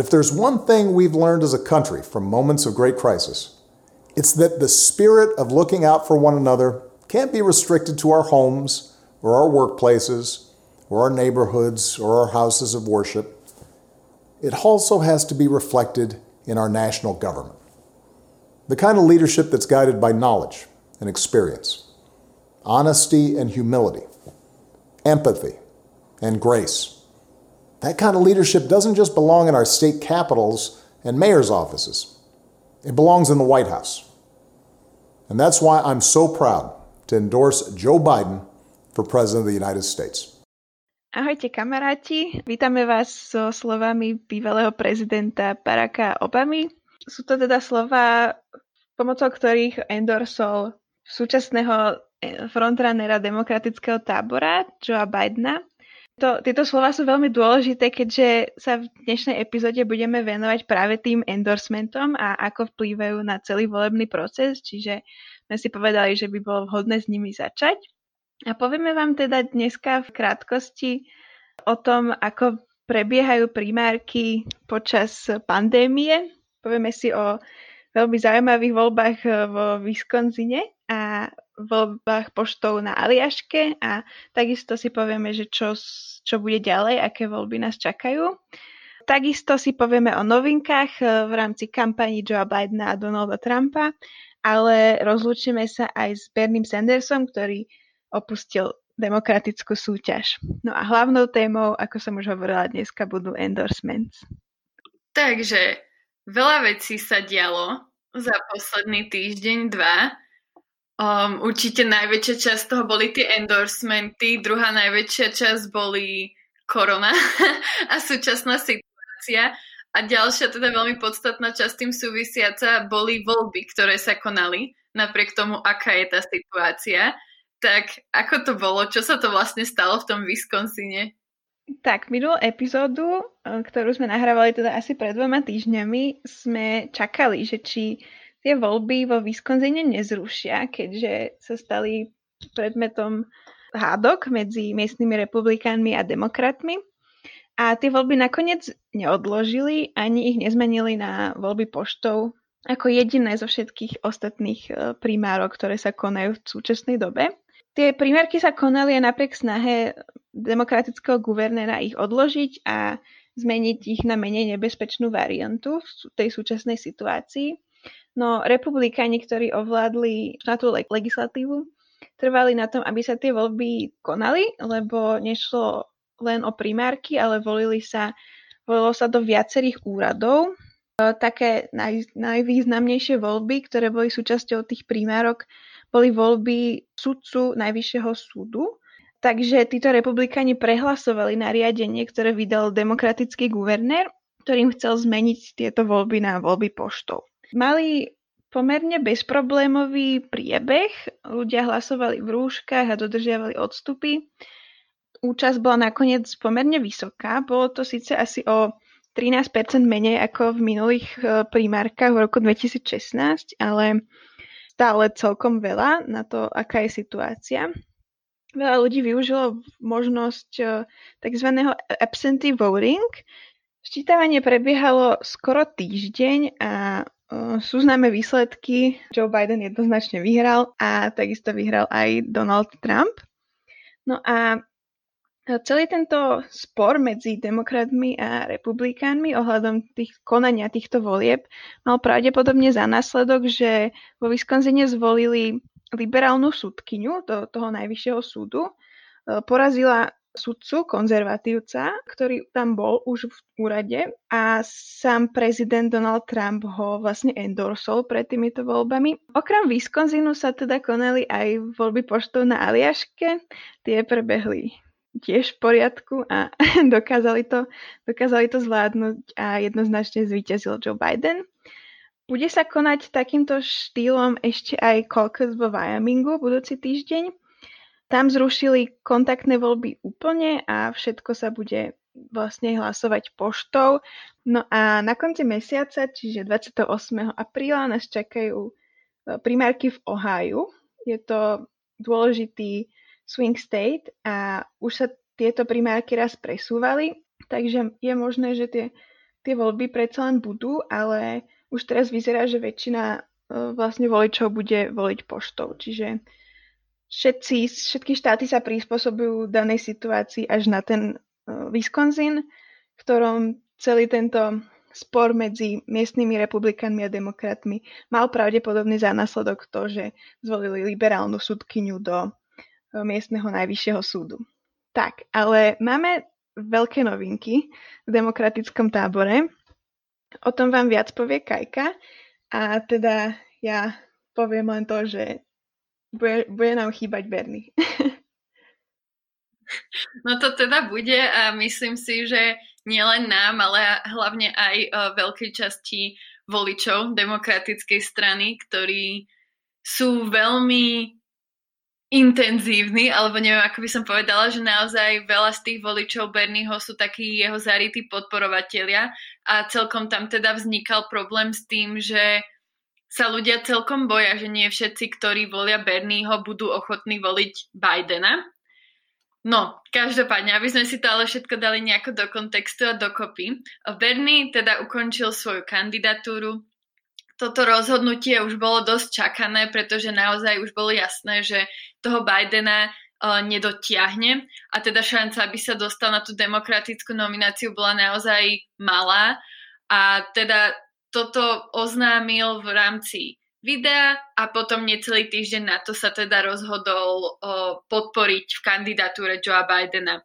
But if there's one thing we've learned as a country from moments of great crisis, it's that the spirit of looking out for one another can't be restricted to our homes or our workplaces or our neighborhoods or our houses of worship. It also has to be reflected in our national government. The kind of leadership that's guided by knowledge and experience, honesty and humility, empathy and grace. That kind of leadership doesn't just belong in our state capitals and mayor's offices. It belongs in the White House. And that's why I'm so proud to endorse Joe Biden for President of the United States. Ahojte kamaráti, vítame vás so slovami bývalého prezidenta Baracka Obamy. Sú to teda slova, pomocou ktorých endorsol súčasného frontrunnera demokratického tábora Joea Bidena. To, tieto slova sú veľmi dôležité, keďže sa v dnešnej epizóde budeme venovať práve tým endorsementom a ako vplývajú na celý volebný proces, čiže sme si povedali, že by bolo vhodné s nimi začať. A povieme vám teda dneska v krátkosti o tom, ako prebiehajú primárky počas pandémie. Povieme si o veľmi zaujímavých voľbách vo Wisconsine a voľbách poštov na Aliaške a takisto si povieme, že čo, čo bude ďalej, aké voľby nás čakajú. Takisto si povieme o novinkách v rámci kampaní Joea Bidena a Donalda Trumpa, ale rozlúčime sa aj s Bernie Sandersom, ktorý opustil demokratickú súťaž. No a hlavnou témou, ako som už hovorila dneska, budú endorsements. Takže veľa vecí sa dialo za posledný týždeň, dva. Um, určite najväčšia časť toho boli tie endorsementy, druhá najväčšia časť boli korona a súčasná situácia. A ďalšia, teda veľmi podstatná časť tým súvisiaca, boli voľby, ktoré sa konali, napriek tomu, aká je tá situácia. Tak ako to bolo? Čo sa to vlastne stalo v tom Wisconsine? Tak, minulú epizódu, e, ktorú sme nahrávali teda asi pred dvoma týždňami, sme čakali, že či tie voľby vo Wisconsine nezrušia, keďže sa stali predmetom hádok medzi miestnymi republikánmi a demokratmi. A tie voľby nakoniec neodložili, ani ich nezmenili na voľby poštov ako jediné zo všetkých ostatných e, primárok, ktoré sa konajú v súčasnej dobe. Tie primárky sa konali aj napriek snahe demokratického guvernéra ich odložiť a zmeniť ich na menej nebezpečnú variantu v tej súčasnej situácii. No republikáni, ktorí ovládli tú legislatívu, trvali na tom, aby sa tie voľby konali, lebo nešlo len o primárky, ale volili sa, volilo sa do viacerých úradov. E, také naj, najvýznamnejšie voľby, ktoré boli súčasťou tých primárok, boli voľby sudcu Najvyššieho súdu. Takže títo republikáni prehlasovali nariadenie, ktoré vydal demokratický guvernér, ktorým chcel zmeniť tieto voľby na voľby poštov. Mali pomerne bezproblémový priebeh. Ľudia hlasovali v rúškach a dodržiavali odstupy. Účasť bola nakoniec pomerne vysoká. Bolo to síce asi o 13% menej ako v minulých eh, primárkach v roku 2016, ale stále celkom veľa na to, aká je situácia. Veľa ľudí využilo možnosť e, tzv. absentee voting. Ščítavanie prebiehalo skoro týždeň a e, sú známe výsledky. Joe Biden jednoznačne vyhral a takisto vyhral aj Donald Trump. No a Celý tento spor medzi demokratmi a republikánmi ohľadom tých konania týchto volieb mal pravdepodobne za následok, že vo Wisconsine zvolili liberálnu súdkyňu do toho najvyššieho súdu. E, porazila sudcu, konzervatívca, ktorý tam bol už v úrade a sám prezident Donald Trump ho vlastne endorsol pred týmito voľbami. Okrem Wisconsinu sa teda konali aj voľby poštov na Aliaške. Tie prebehli tiež v poriadku a dokázali to, dokázali to zvládnuť a jednoznačne zvíťazil Joe Biden. Bude sa konať takýmto štýlom ešte aj caucus vo Wyomingu budúci týždeň. Tam zrušili kontaktné voľby úplne a všetko sa bude vlastne hlasovať poštou. No a na konci mesiaca, čiže 28. apríla, nás čakajú e, primárky v Ohio. Je to dôležitý swing state a už sa tieto primárky raz presúvali, takže je možné, že tie tie voľby predsa len budú, ale už teraz vyzerá, že väčšina vlastne voličov bude voliť poštou. Čiže všetci, všetky štáty sa prispôsobujú danej situácii až na ten Wisconsin, v ktorom celý tento spor medzi miestnymi republikánmi a demokratmi mal pravdepodobne za následok to, že zvolili liberálnu súdkyňu do miestneho najvyššieho súdu. Tak, ale máme veľké novinky v demokratickom tábore. O tom vám viac povie Kajka. A teda ja poviem len to, že bude, bude nám chýbať Bernie. No to teda bude a myslím si, že nielen nám, ale hlavne aj o, veľkej časti voličov demokratickej strany, ktorí sú veľmi intenzívny, alebo neviem, ako by som povedala, že naozaj veľa z tých voličov Bernieho sú takí jeho zarytí podporovatelia a celkom tam teda vznikal problém s tým, že sa ľudia celkom boja, že nie všetci, ktorí volia Bernieho, budú ochotní voliť Bidena. No, každopádne, aby sme si to ale všetko dali nejako do kontextu a dokopy. Bernie teda ukončil svoju kandidatúru, toto rozhodnutie už bolo dosť čakané, pretože naozaj už bolo jasné, že toho Bidena uh, nedotiahne a teda šanca, aby sa dostal na tú demokratickú nomináciu bola naozaj malá a teda toto oznámil v rámci videa a potom necelý týždeň na to sa teda rozhodol uh, podporiť v kandidatúre Joea Bidena.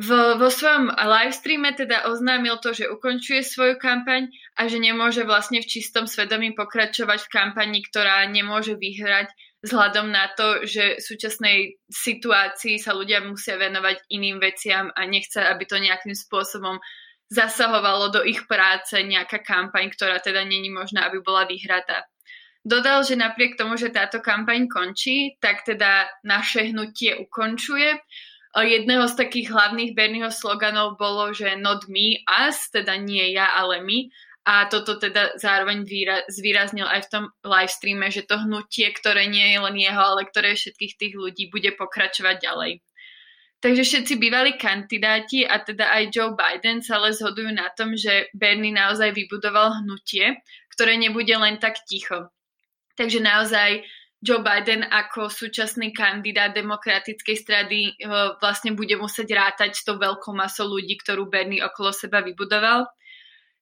V, vo svojom livestreame teda oznámil to, že ukončuje svoju kampaň a že nemôže vlastne v čistom svedomí pokračovať v kampani, ktorá nemôže vyhrať vzhľadom na to, že v súčasnej situácii sa ľudia musia venovať iným veciam a nechce, aby to nejakým spôsobom zasahovalo do ich práce nejaká kampaň, ktorá teda není možná, aby bola vyhratá. Dodal, že napriek tomu, že táto kampaň končí, tak teda naše hnutie ukončuje Jedného z takých hlavných Bernieho sloganov bolo, že not me, us, teda nie ja, ale my. A toto teda zároveň výra- zvýraznil aj v tom live streame, že to hnutie, ktoré nie je len jeho, ale ktoré všetkých tých ľudí, bude pokračovať ďalej. Takže všetci bývali kandidáti a teda aj Joe Biden sa ale zhodujú na tom, že Bernie naozaj vybudoval hnutie, ktoré nebude len tak ticho. Takže naozaj Joe Biden ako súčasný kandidát demokratickej strady eh, vlastne bude musieť rátať s tou veľkou masou ľudí, ktorú Bernie okolo seba vybudoval.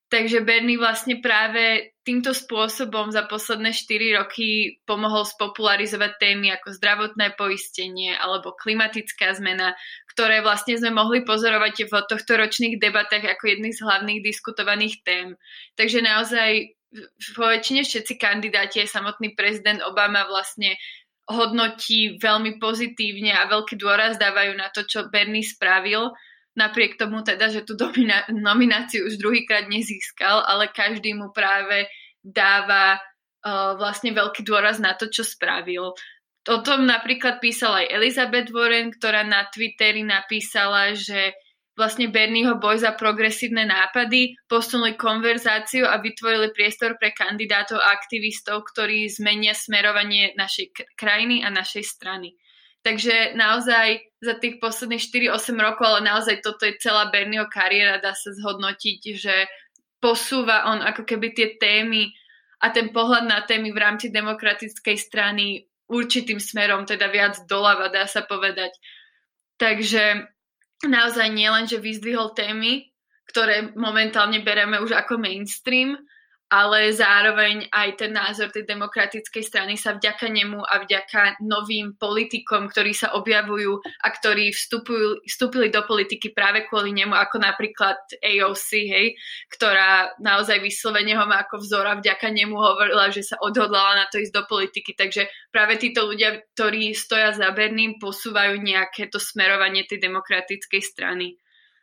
Takže Bernie vlastne práve týmto spôsobom za posledné 4 roky pomohol spopularizovať témy ako zdravotné poistenie alebo klimatická zmena, ktoré vlastne sme mohli pozorovať v tohto ročných debatách ako jedných z hlavných diskutovaných tém. Takže naozaj vo väčšine všetci kandidáti samotný prezident Obama vlastne hodnotí veľmi pozitívne a veľký dôraz dávajú na to, čo Bernie spravil. Napriek tomu teda, že tú domina- nomináciu už druhýkrát nezískal, ale každý mu práve dáva uh, vlastne veľký dôraz na to, čo spravil. O tom napríklad písala aj Elizabeth Warren, ktorá na Twitteri napísala, že vlastne Bernieho boj za progresívne nápady, posunuli konverzáciu a vytvorili priestor pre kandidátov a aktivistov, ktorí zmenia smerovanie našej krajiny a našej strany. Takže naozaj za tých posledných 4-8 rokov, ale naozaj toto je celá Bernieho kariéra, dá sa zhodnotiť, že posúva on ako keby tie témy a ten pohľad na témy v rámci demokratickej strany určitým smerom, teda viac doľava, dá sa povedať. Takže naozaj nielen, že vyzdvihol témy, ktoré momentálne bereme už ako mainstream, ale zároveň aj ten názor tej demokratickej strany sa vďaka nemu a vďaka novým politikom, ktorí sa objavujú a ktorí vstupujú, vstúpili do politiky práve kvôli nemu, ako napríklad AOC, hej, ktorá naozaj vyslovene ho má ako vzor a vďaka nemu hovorila, že sa odhodlala na to ísť do politiky. Takže práve títo ľudia, ktorí stoja za Berným, posúvajú nejaké to smerovanie tej demokratickej strany.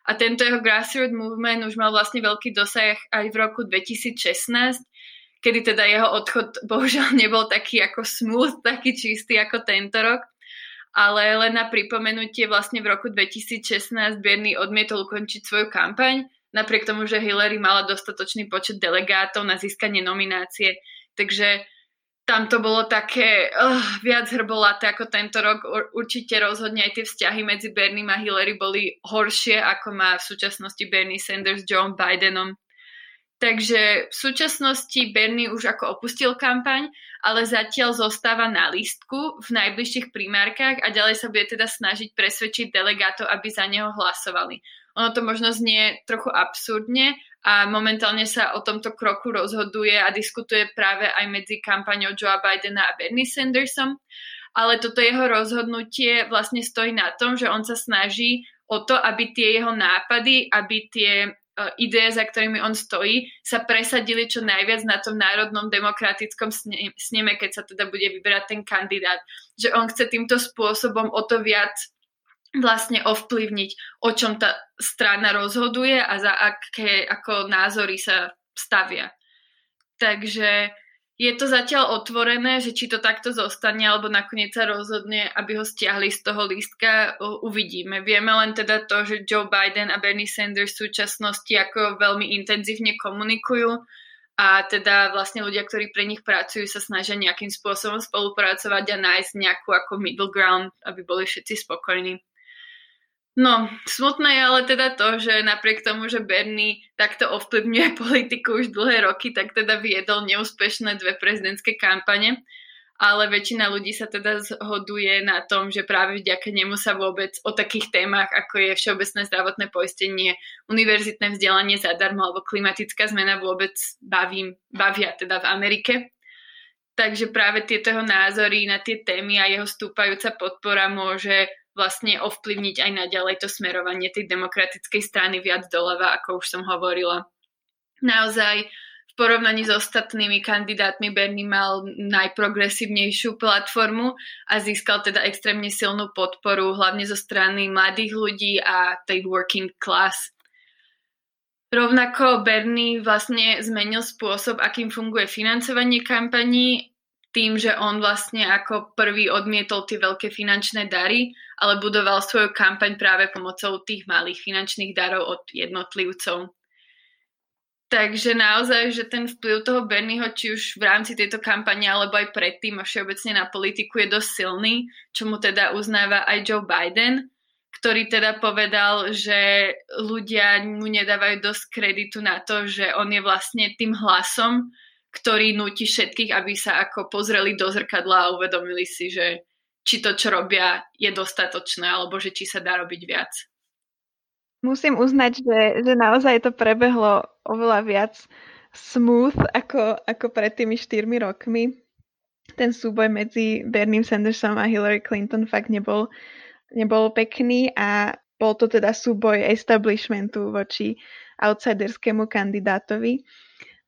A tento jeho grassroots movement už mal vlastne veľký dosah aj v roku 2016, kedy teda jeho odchod bohužiaľ nebol taký ako smooth, taký čistý ako tento rok. Ale len na pripomenutie vlastne v roku 2016 Bernie odmietol ukončiť svoju kampaň, napriek tomu, že Hillary mala dostatočný počet delegátov na získanie nominácie. Takže tam to bolo také uh, viac hrbolaté ako tento rok. Určite rozhodne aj tie vzťahy medzi Bernie a Hillary boli horšie, ako má v súčasnosti Bernie Sanders s Joe Bidenom. Takže v súčasnosti Bernie už ako opustil kampaň, ale zatiaľ zostáva na lístku v najbližších primárkach a ďalej sa bude teda snažiť presvedčiť delegátov, aby za neho hlasovali. Ono to možno znie trochu absurdne, a momentálne sa o tomto kroku rozhoduje a diskutuje práve aj medzi kampaňou Joea Bidena a Bernie Sandersom. Ale toto jeho rozhodnutie vlastne stojí na tom, že on sa snaží o to, aby tie jeho nápady, aby tie uh, ideje, za ktorými on stojí, sa presadili čo najviac na tom národnom demokratickom sneme, keď sa teda bude vyberať ten kandidát. Že on chce týmto spôsobom o to viac vlastne ovplyvniť, o čom tá strana rozhoduje a za aké ako názory sa stavia. Takže je to zatiaľ otvorené, že či to takto zostane, alebo nakoniec sa rozhodne, aby ho stiahli z toho lístka, uvidíme. Vieme len teda to, že Joe Biden a Bernie Sanders v súčasnosti ako veľmi intenzívne komunikujú a teda vlastne ľudia, ktorí pre nich pracujú, sa snažia nejakým spôsobom spolupracovať a nájsť nejakú ako middle ground, aby boli všetci spokojní. No, smutné je ale teda to, že napriek tomu, že Bernie takto ovplyvňuje politiku už dlhé roky, tak teda viedol neúspešné dve prezidentské kampane, ale väčšina ľudí sa teda zhoduje na tom, že práve vďaka nemu sa vôbec o takých témach, ako je všeobecné zdravotné poistenie, univerzitné vzdelanie zadarmo alebo klimatická zmena vôbec bavím, bavia teda v Amerike. Takže práve tieto jeho názory na tie témy a jeho stúpajúca podpora môže vlastne ovplyvniť aj naďalej to smerovanie tej demokratickej strany viac doľava, ako už som hovorila. Naozaj v porovnaní s ostatnými kandidátmi Bernie mal najprogresívnejšiu platformu a získal teda extrémne silnú podporu, hlavne zo strany mladých ľudí a tej working class. Rovnako Bernie vlastne zmenil spôsob, akým funguje financovanie kampaní tým, že on vlastne ako prvý odmietol tie veľké finančné dary, ale budoval svoju kampaň práve pomocou tých malých finančných darov od jednotlivcov. Takže naozaj, že ten vplyv toho Bernieho, či už v rámci tejto kampane, alebo aj predtým a všeobecne na politiku je dosť silný, čo mu teda uznáva aj Joe Biden, ktorý teda povedal, že ľudia mu nedávajú dosť kreditu na to, že on je vlastne tým hlasom, ktorý nutí všetkých, aby sa ako pozreli do zrkadla a uvedomili si, že či to, čo robia, je dostatočné, alebo že či sa dá robiť viac. Musím uznať, že, že naozaj to prebehlo oveľa viac smooth ako, ako pred tými štyrmi rokmi. Ten súboj medzi Bernie Sandersom a Hillary Clinton fakt nebol, nebol pekný a bol to teda súboj establishmentu voči outsiderskému kandidátovi.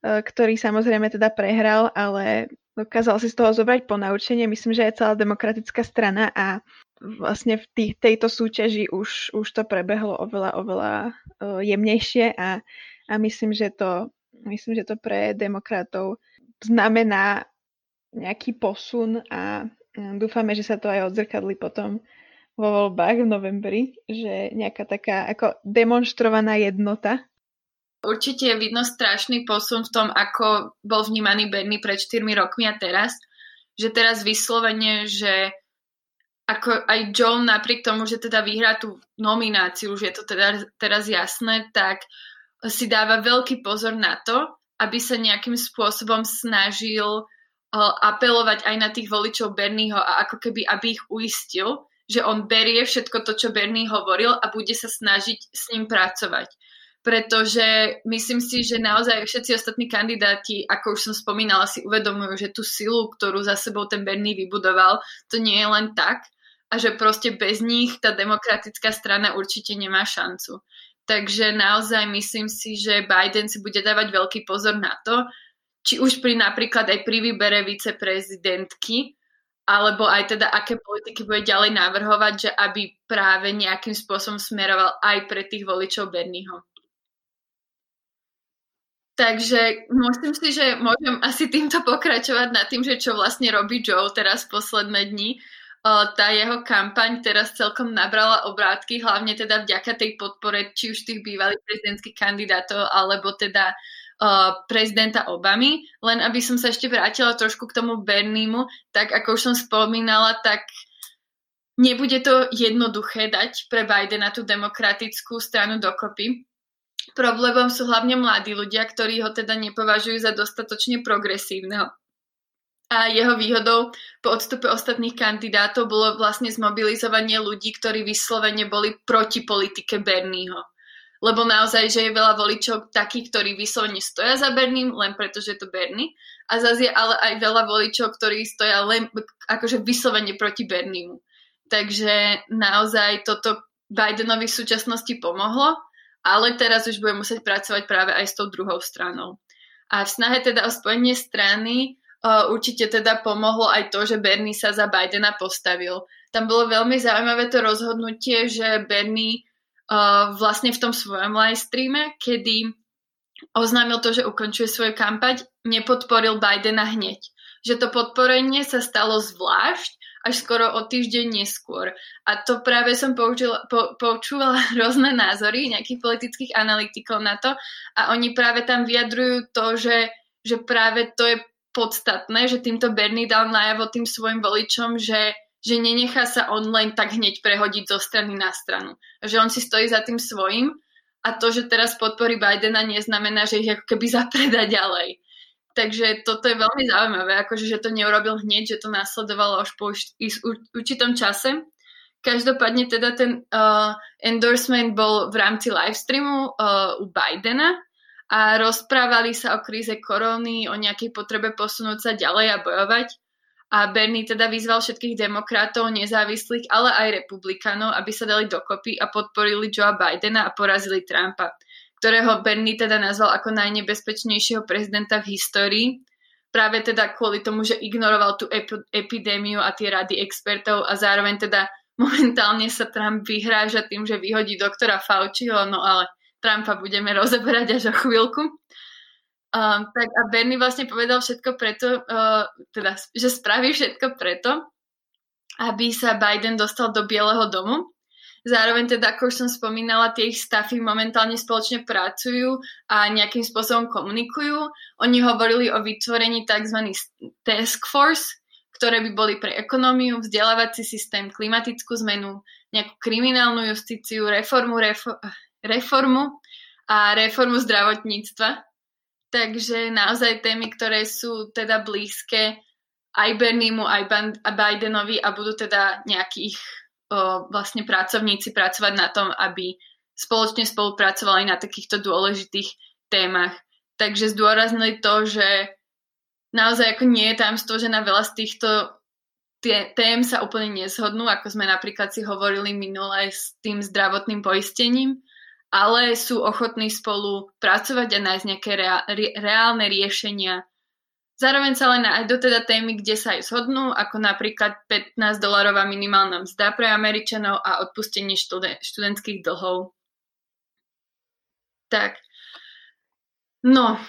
E, ktorý samozrejme teda prehral, ale dokázal si z toho zobrať ponaučenie. Myslím, že je celá demokratická strana a vlastne v tých, tejto súťaži už, už to prebehlo oveľa, oveľa uh, jemnejšie a, a myslím, že to, myslím, že to pre demokratov znamená nejaký posun a dúfame, že sa to aj odzrkadli potom vo voľbách v novembri, že nejaká taká ako demonstrovaná jednota Určite je vidno strašný posun v tom, ako bol vnímaný Bernie pred 4 rokmi a teraz. Že teraz vyslovene, že ako aj John napriek tomu, že teda vyhrá tú nomináciu, už je to teda teraz jasné, tak si dáva veľký pozor na to, aby sa nejakým spôsobom snažil uh, apelovať aj na tých voličov Bernieho a ako keby, aby ich uistil, že on berie všetko to, čo Bernie hovoril a bude sa snažiť s ním pracovať pretože myslím si, že naozaj všetci ostatní kandidáti, ako už som spomínala, si uvedomujú, že tú silu, ktorú za sebou ten Bernie vybudoval, to nie je len tak a že proste bez nich tá demokratická strana určite nemá šancu. Takže naozaj myslím si, že Biden si bude dávať veľký pozor na to, či už pri napríklad aj pri výbere viceprezidentky, alebo aj teda aké politiky bude ďalej navrhovať, že aby práve nejakým spôsobom smeroval aj pre tých voličov Bernieho. Takže myslím si, že môžem asi týmto pokračovať nad tým, že čo vlastne robí Joe teraz posledné dni. Tá jeho kampaň teraz celkom nabrala obrátky, hlavne teda vďaka tej podpore či už tých bývalých prezidentských kandidátov, alebo teda prezidenta Obamy. Len aby som sa ešte vrátila trošku k tomu Berniemu, tak ako už som spomínala, tak nebude to jednoduché dať pre Bidena tú demokratickú stranu dokopy. Problémom sú hlavne mladí ľudia, ktorí ho teda nepovažujú za dostatočne progresívneho. A jeho výhodou po odstupe ostatných kandidátov bolo vlastne zmobilizovanie ľudí, ktorí vyslovene boli proti politike Bernieho. Lebo naozaj, že je veľa voličov takých, ktorí vyslovene stoja za Berným, len preto, že je to Bernie. A zase je ale aj veľa voličov, ktorí stoja len akože vyslovene proti Bernímu. Takže naozaj toto Bidenovi v súčasnosti pomohlo, ale teraz už bude musieť pracovať práve aj s tou druhou stranou. A v snahe teda o spojenie strany Uh, určite teda pomohlo aj to, že Bernie sa za Bidena postavil. Tam bolo veľmi zaujímavé to rozhodnutie, že Bernie uh, vlastne v tom svojom live streame, kedy oznámil to, že ukončuje svoju kampaň, nepodporil Bidena hneď. Že to podporenie sa stalo zvlášť až skoro o týždeň neskôr. A to práve som poučila, po, poučúvala rôzne názory nejakých politických analytikov na to a oni práve tam vyjadrujú to, že, že práve to je podstatné, že týmto Bernie dal najavo tým svojim voličom, že, že nenechá sa on len tak hneď prehodiť zo strany na stranu. Že on si stojí za tým svojim a to, že teraz podporí Bidena, neznamená, že ich ako keby zapreda ďalej. Takže toto je veľmi zaujímavé, akože, že to neurobil hneď, že to následovalo až po určitom čase. Každopádne teda ten uh, endorsement bol v rámci livestreamu uh, u Bidena a rozprávali sa o kríze koróny, o nejakej potrebe posunúť sa ďalej a bojovať. A Bernie teda vyzval všetkých demokratov, nezávislých, ale aj republikanov, aby sa dali dokopy a podporili Joea Bidena a porazili Trumpa, ktorého Bernie teda nazval ako najnebezpečnejšieho prezidenta v histórii, práve teda kvôli tomu, že ignoroval tú ep- epidémiu a tie rady expertov a zároveň teda momentálne sa Trump vyhráža tým, že vyhodí doktora Fauciho, no ale Trumpa budeme rozoberať až o chvíľku. Um, tak a Bernie vlastne povedal všetko preto, uh, teda, že spraví všetko preto, aby sa Biden dostal do Bieleho domu. Zároveň teda, ako už som spomínala, tie ich stafy momentálne spoločne pracujú a nejakým spôsobom komunikujú. Oni hovorili o vytvorení tzv. task force, ktoré by boli pre ekonómiu, vzdelávací systém, klimatickú zmenu, nejakú kriminálnu justíciu, reformu, refo- reformu a reformu zdravotníctva. Takže naozaj témy, ktoré sú teda blízke aj Berniemu, aj Bidenovi a budú teda nejakých vlastne pracovníci pracovať na tom, aby spoločne spolupracovali na takýchto dôležitých témach. Takže zdôraznili to, že naozaj ako nie je tajomstvo, že na veľa z týchto tém sa úplne nezhodnú, ako sme napríklad si hovorili minule s tým zdravotným poistením, ale sú ochotní spolu pracovať a nájsť nejaké reálne riešenia. Zároveň sa ale nájdú teda témy, kde sa aj zhodnú, ako napríklad 15 dolarová minimálna mzda pre Američanov a odpustenie študen- študentských dlhov. Tak. No,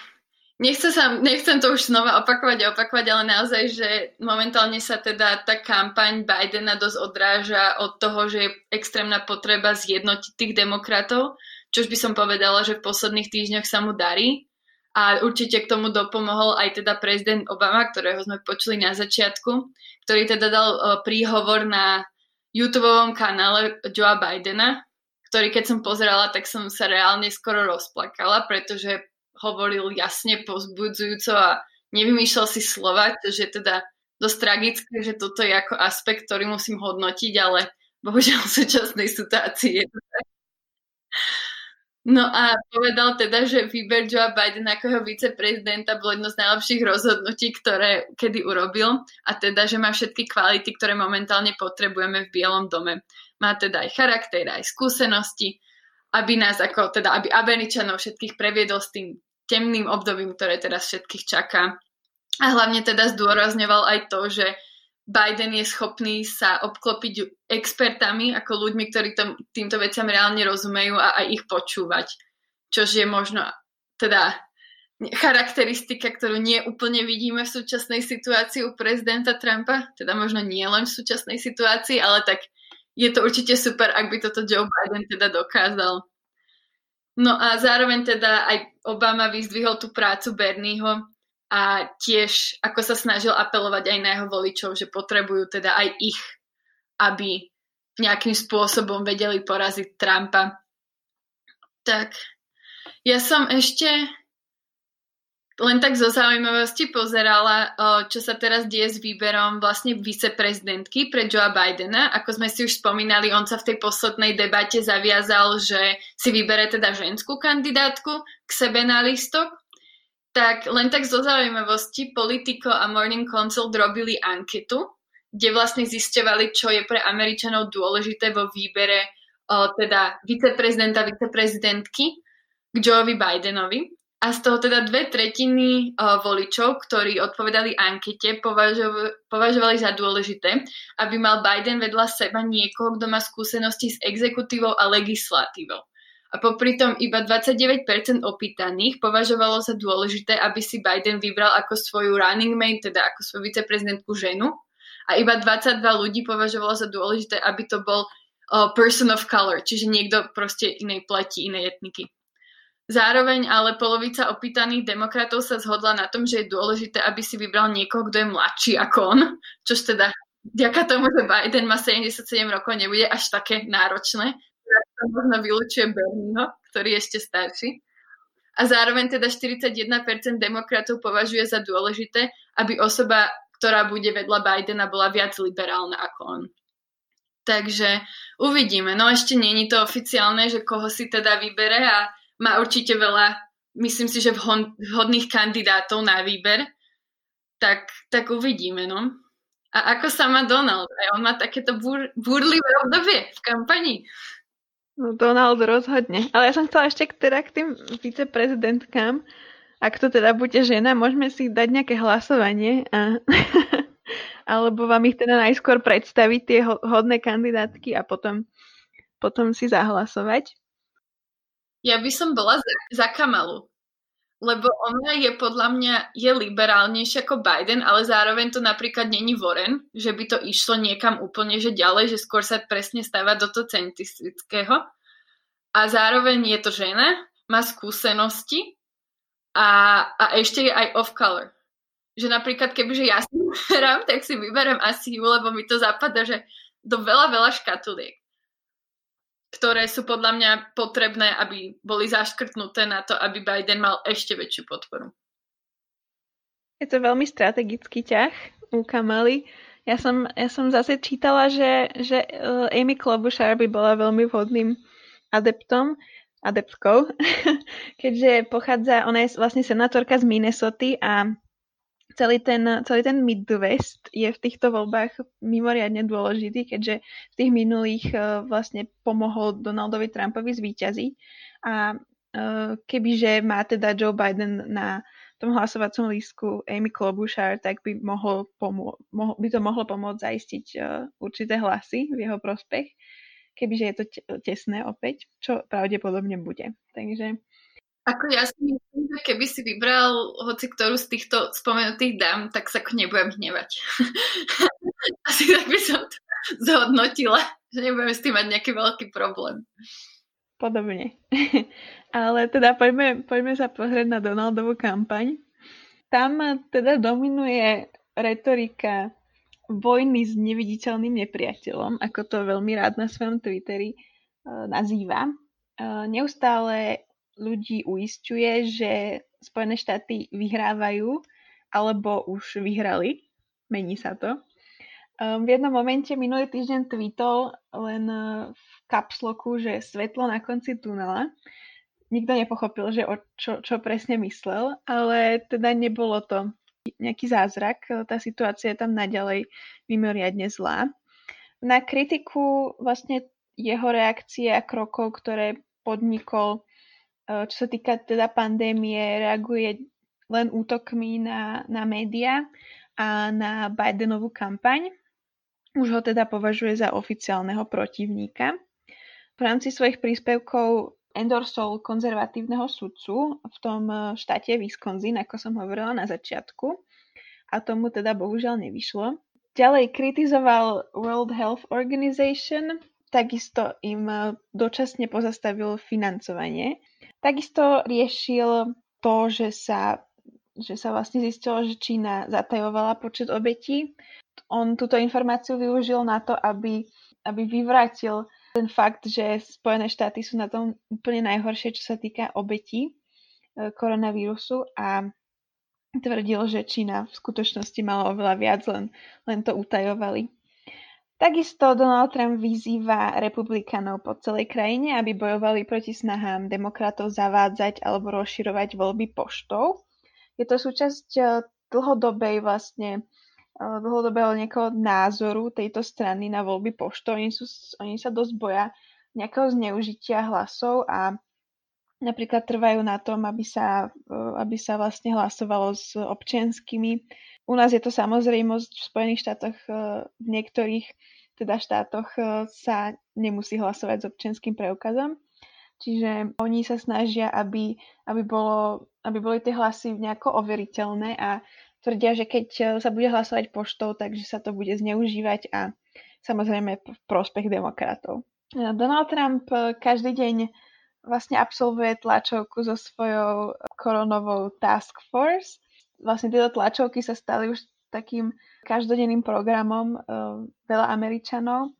Nechcem, sa, nechcem to už znova opakovať a opakovať, ale naozaj, že momentálne sa teda tá kampaň Bidena dosť odráža od toho, že je extrémna potreba zjednotiť tých demokratov, čož by som povedala, že v posledných týždňoch sa mu darí. A určite k tomu dopomohol aj teda prezident Obama, ktorého sme počuli na začiatku, ktorý teda dal uh, príhovor na YouTube kanále Joea Bidena, ktorý keď som pozerala, tak som sa reálne skoro rozplakala, pretože hovoril jasne, pozbudzujúco a nevymýšľal si slova, že teda dosť tragické, že toto je ako aspekt, ktorý musím hodnotiť, ale bohužiaľ v súčasnej situácii je to tak. No a povedal teda, že výber Joe Biden ako jeho viceprezidenta bol jedno z najlepších rozhodnutí, ktoré kedy urobil a teda, že má všetky kvality, ktoré momentálne potrebujeme v Bielom dome. Má teda aj charakter, aj skúsenosti, aby nás ako, teda aby Američanov všetkých previedol s tým temným obdobím, ktoré teraz všetkých čaká. A hlavne teda zdôrazňoval aj to, že Biden je schopný sa obklopiť expertami, ako ľuďmi, ktorí tom, týmto veciam reálne rozumejú a aj ich počúvať. Čož je možno teda charakteristika, ktorú nie úplne vidíme v súčasnej situácii u prezidenta Trumpa, teda možno nie len v súčasnej situácii, ale tak je to určite super, ak by toto Joe Biden teda dokázal. No a zároveň teda aj Obama vyzdvihol tú prácu Bernieho a tiež ako sa snažil apelovať aj na jeho voličov, že potrebujú teda aj ich, aby nejakým spôsobom vedeli poraziť Trumpa. Tak, ja som ešte len tak zo zaujímavosti pozerala, čo sa teraz deje s výberom vlastne viceprezidentky pre Joea Bidena. Ako sme si už spomínali, on sa v tej poslednej debate zaviazal, že si vybere teda ženskú kandidátku k sebe na listok. Tak len tak zo zaujímavosti Politico a Morning Consult robili anketu, kde vlastne zisťovali, čo je pre Američanov dôležité vo výbere teda viceprezidenta, viceprezidentky k Joeovi Bidenovi. A z toho teda dve tretiny uh, voličov, ktorí odpovedali ankete, považov- považovali za dôležité, aby mal Biden vedľa seba niekoho, kto má skúsenosti s exekutívou a legislatívou. A popri tom iba 29% opýtaných považovalo za dôležité, aby si Biden vybral ako svoju running mate, teda ako svoju viceprezidentku ženu. A iba 22 ľudí považovalo za dôležité, aby to bol uh, person of color, čiže niekto proste inej pleti, inej etniky. Zároveň ale polovica opýtaných demokratov sa zhodla na tom, že je dôležité, aby si vybral niekoho, kto je mladší ako on, čož teda vďaka tomu, že Biden má 77 rokov, nebude až také náročné. To možno vylúčuje Bernieho, ktorý je ešte starší. A zároveň teda 41% demokratov považuje za dôležité, aby osoba, ktorá bude vedľa Bidena, bola viac liberálna ako on. Takže uvidíme. No ešte není to oficiálne, že koho si teda vybere a má určite veľa, myslím si, že vhodných kandidátov na výber, tak, tak uvidíme, no. A ako sa má Donald? Aj on má takéto búr, búrlivé obdobie v kampani. No Donald rozhodne. Ale ja som chcela ešte k, teda k tým viceprezidentkám. Ak to teda bude žena, môžeme si dať nejaké hlasovanie a alebo vám ich teda najskôr predstaviť tie hodné kandidátky a potom, potom si zahlasovať. Ja by som bola za, za Kamalu. Lebo ona je podľa mňa je liberálnejšia ako Biden, ale zároveň to napríklad není Warren, že by to išlo niekam úplne že ďalej, že skôr sa presne stáva do toho centristického. A zároveň je to žena, má skúsenosti a, a ešte je aj off-color. Že napríklad, kebyže ja si vyberám, tak si vyberiem asi ju, lebo mi to zapadá, že do veľa, veľa škatuliek ktoré sú podľa mňa potrebné, aby boli zaškrtnuté na to, aby Biden mal ešte väčšiu podporu. Je to veľmi strategický ťah u Kamaly. Ja som, ja som zase čítala, že, že eh, Amy Klobuchar by bola veľmi vhodným adeptom, adeptkou, keďže pochádza, ona je vlastne senátorka z Minnesota a celý ten, celý ten Midwest je v týchto voľbách mimoriadne dôležitý, keďže v tých minulých uh, vlastne pomohol Donaldovi Trumpovi zvíťaziť a uh, kebyže má teda Joe Biden na tom hlasovacom lístku Amy Klobuchar, tak by, mohol pomô- mohol, by to mohlo pomôcť zaistiť uh, určité hlasy v jeho prospech, kebyže je to te- tesné opäť, čo pravdepodobne bude. Takže ako ja si myslím, že keby si vybral hoci ktorú z týchto spomenutých dám, tak sa nebudem hnevať. Asi tak by som to zhodnotila, že nebudem s tým mať nejaký veľký problém. Podobne. Ale teda poďme, poďme sa pozrieť na Donaldovú kampaň. Tam teda dominuje retorika vojny s neviditeľným nepriateľom, ako to veľmi rád na svojom Twitteri uh, nazýva. Uh, neustále ľudí uisťuje, že Spojené štáty vyhrávajú alebo už vyhrali. Mení sa to. Um, v jednom momente minulý týždeň tweetol len uh, v kapsloku, že svetlo na konci tunela. Nikto nepochopil, že o čo, čo presne myslel, ale teda nebolo to nejaký zázrak. Tá situácia je tam naďalej mimoriadne zlá. Na kritiku vlastne jeho reakcie a krokov, ktoré podnikol čo sa týka teda pandémie, reaguje len útokmi na, na médiá a na Bidenovú kampaň. Už ho teda považuje za oficiálneho protivníka. V rámci svojich príspevkov endorsol konzervatívneho sudcu v tom eh, štáte Wisconsin, ako som hovorila na začiatku. A tomu teda bohužiaľ nevyšlo. Ďalej kritizoval World Health Organization, takisto im eh, dočasne pozastavil financovanie Takisto riešil to, že sa, že sa vlastne zistilo, že Čína zatajovala počet obetí. On túto informáciu využil na to, aby, aby vyvrátil ten fakt, že Spojené štáty sú na tom úplne najhoršie, čo sa týka obetí e, koronavírusu a tvrdil, že Čína v skutočnosti mala oveľa viac, len, len to utajovali. Takisto Donald Trump vyzýva republikanov po celej krajine, aby bojovali proti snahám demokratov zavádzať alebo rozširovať voľby poštou. Je to súčasť eh, dlhodobej vlastne eh, dlhodobého nejakého názoru tejto strany na voľby poštou. Oni, sú, oni sa dosť boja nejakého zneužitia hlasov a napríklad trvajú na tom, aby sa, eh, aby sa vlastne hlasovalo s občianskými u nás je to samozrejmosť, v Spojených štátoch, e, v niektorých teda štátoch e, sa nemusí hlasovať s občianským preukazom. Čiže oni sa snažia, aby, aby, bolo, aby boli tie hlasy nejako overiteľné a tvrdia, že keď e, sa bude hlasovať poštou, takže sa to bude zneužívať a samozrejme v prospech demokratov. Donald Trump každý deň vlastne absolvuje tlačovku so svojou koronovou task force vlastne tieto tlačovky sa stali už takým každodenným programom uh, veľa Američanov.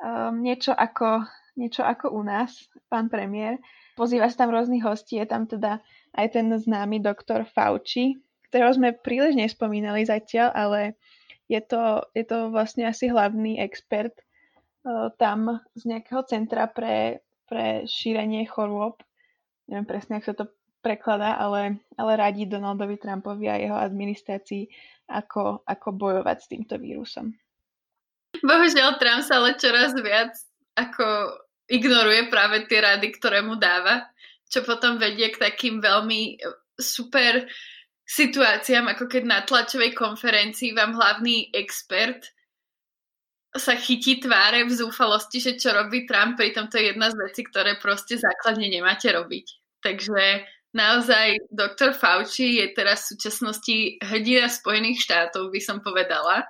Um, niečo, ako, niečo ako u nás, pán premiér. Pozýva sa tam rôznych hostí, je tam teda aj ten známy doktor Fauci, ktorého sme príliš nespomínali zatiaľ, ale je to, je to vlastne asi hlavný expert uh, tam z nejakého centra pre, pre šírenie chorôb. Neviem presne, ako sa to prekladá, ale, ale radí Donaldovi Trumpovi a jeho administrácii, ako, ako bojovať s týmto vírusom. Bohužiaľ, Trump sa ale čoraz viac ako ignoruje práve tie rady, ktoré mu dáva, čo potom vedie k takým veľmi super situáciám, ako keď na tlačovej konferencii vám hlavný expert sa chytí tváre v zúfalosti, že čo robí Trump, pritom to je jedna z vecí, ktoré proste základne nemáte robiť. Takže naozaj doktor Fauci je teraz v súčasnosti hrdina Spojených štátov, by som povedala.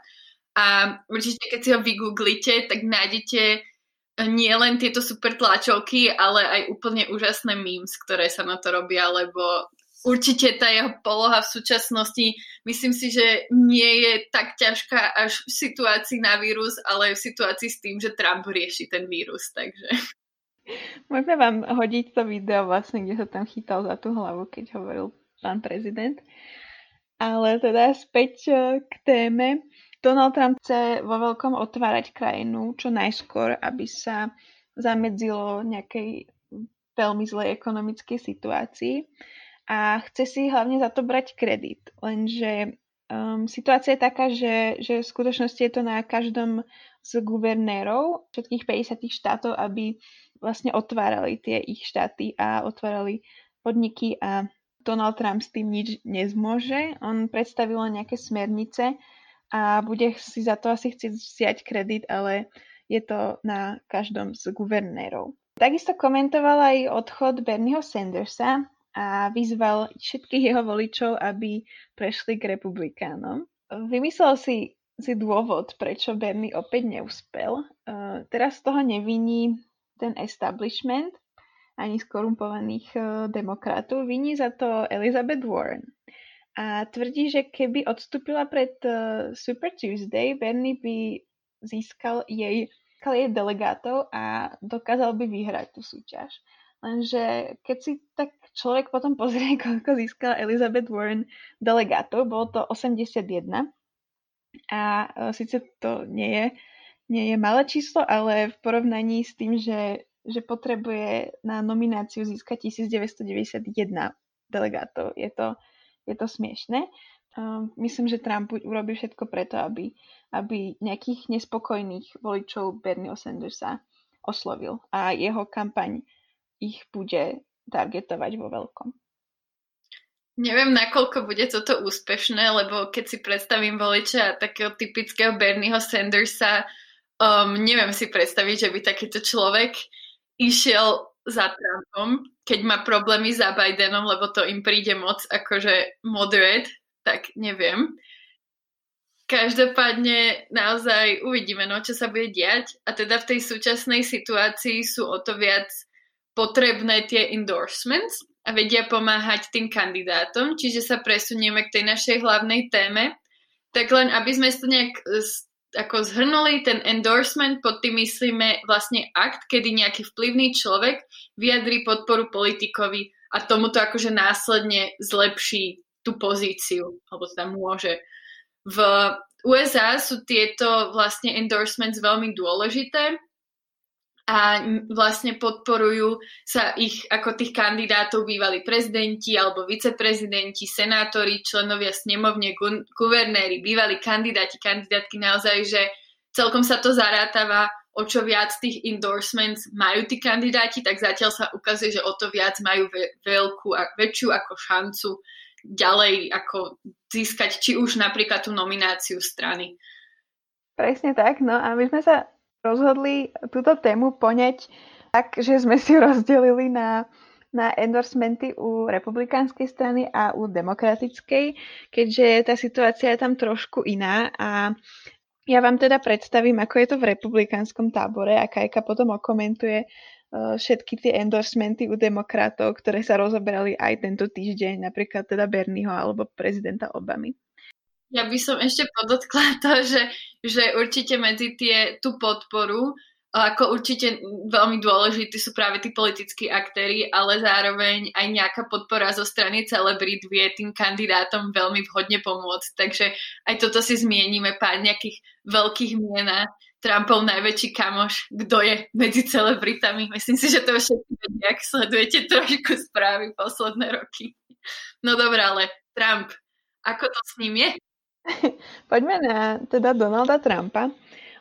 A určite, keď si ho vygooglite, tak nájdete nie len tieto super tlačovky, ale aj úplne úžasné memes, ktoré sa na to robia, lebo určite tá jeho poloha v súčasnosti, myslím si, že nie je tak ťažká až v situácii na vírus, ale v situácii s tým, že Trump rieši ten vírus, takže... Môžeme vám hodiť to video vlastne, kde sa tam chytal za tú hlavu, keď hovoril pán prezident. Ale teda späť e, k téme. Donald Trump chce vo veľkom otvárať krajinu čo najskôr, aby sa zamedzilo nejakej veľmi zlej ekonomickej situácii a chce si hlavne za to brať kredit. Lenže um, situácia je taká, že, že v skutočnosti je to na každom z guvernérov všetkých 50 štátov, aby vlastne otvárali tie ich štáty a otvárali podniky a Donald Trump s tým nič nezmôže. On predstavil nejaké smernice a bude si za to asi chcieť vziať kredit, ale je to na každom z guvernérov. Takisto komentoval aj odchod Bernieho Sandersa a vyzval všetkých jeho voličov, aby prešli k republikánom. Vymyslel si, si dôvod, prečo Bernie opäť neúspel. Uh, teraz z toho neviní ten establishment ani skorumpovaných uh, demokratov. Viní za to Elizabeth Warren. A tvrdí, že keby odstúpila pred uh, Super Tuesday, Bernie by získal jej, získal delegátov a dokázal by vyhrať tú súťaž. Lenže keď si tak človek potom pozrie, koľko získala Elizabeth Warren delegátov, bolo to 81. A uh, síce to nie je nie je malé číslo, ale v porovnaní s tým, že, že potrebuje na nomináciu získať 1991 delegátov, je to, je to smiešne. Um, myslím, že Trump urobí všetko preto, aby, aby nejakých nespokojných voličov Bernieho Sandersa oslovil a jeho kampaň ich bude targetovať vo veľkom. Neviem, nakoľko bude toto úspešné, lebo keď si predstavím voliča takého typického Bernieho Sandersa, Um, neviem si predstaviť, že by takýto človek išiel za Trumpom, keď má problémy za Bidenom, lebo to im príde moc akože moderate, tak neviem. Každopádne naozaj uvidíme, no, čo sa bude diať. A teda v tej súčasnej situácii sú o to viac potrebné tie endorsements, a vedia pomáhať tým kandidátom, čiže sa presunieme k tej našej hlavnej téme. Tak len, aby sme to nejak ako zhrnuli, ten endorsement, pod tým myslíme vlastne akt, kedy nejaký vplyvný človek vyjadrí podporu politikovi a tomuto akože následne zlepší tú pozíciu, alebo to tam môže. V USA sú tieto vlastne endorsements veľmi dôležité a vlastne podporujú sa ich ako tých kandidátov bývali prezidenti alebo viceprezidenti, senátori, členovia snemovne, guvernéri, bývali kandidáti, kandidátky naozaj, že celkom sa to zarátava, o čo viac tých endorsements majú tí kandidáti, tak zatiaľ sa ukazuje, že o to viac majú veľkú a väčšiu ako šancu ďalej ako získať či už napríklad tú nomináciu strany. Presne tak, no a my sme sa rozhodli túto tému poňať tak, že sme si rozdelili na, na endorsementy u republikánskej strany a u demokratickej, keďže tá situácia je tam trošku iná a ja vám teda predstavím, ako je to v republikánskom tábore a Kajka potom okomentuje uh, všetky tie endorsementy u demokratov, ktoré sa rozoberali aj tento týždeň, napríklad teda Bernieho alebo prezidenta Obamy. Ja by som ešte podotkla to, že, že určite medzi tie, tú podporu, ako určite veľmi dôležití sú práve tí politickí aktéry, ale zároveň aj nejaká podpora zo strany celebrit vie tým kandidátom veľmi vhodne pomôcť. Takže aj toto si zmienime pár nejakých veľkých mien Trumpov najväčší kamoš, kto je medzi celebritami. Myslím si, že to všetci vedia, ak sledujete trošku správy posledné roky. No dobré, ale Trump, ako to s ním je? Poďme na teda Donalda Trumpa.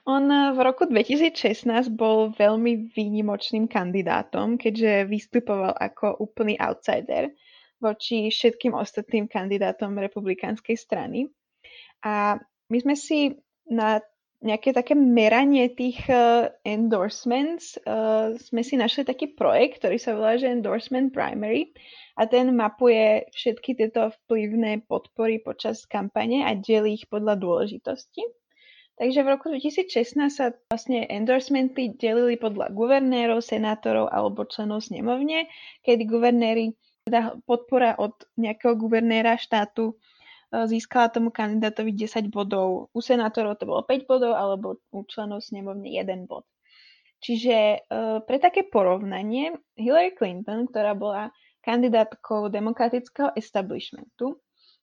On v roku 2016 bol veľmi výnimočným kandidátom, keďže vystupoval ako úplný outsider voči všetkým ostatným kandidátom republikánskej strany. A my sme si na nejaké také meranie tých uh, endorsements uh, sme si našli taký projekt, ktorý sa volá že Endorsement Primary a ten mapuje všetky tieto vplyvné podpory počas kampane a delí ich podľa dôležitosti. Takže v roku 2016 sa vlastne endorsementy delili podľa guvernérov, senátorov alebo členov snemovne, kedy guvernéri, teda podpora od nejakého guvernéra štátu e, získala tomu kandidátovi 10 bodov. U senátorov to bolo 5 bodov alebo u členov snemovne 1 bod. Čiže e, pre také porovnanie Hillary Clinton, ktorá bola kandidátkou demokratického establishmentu,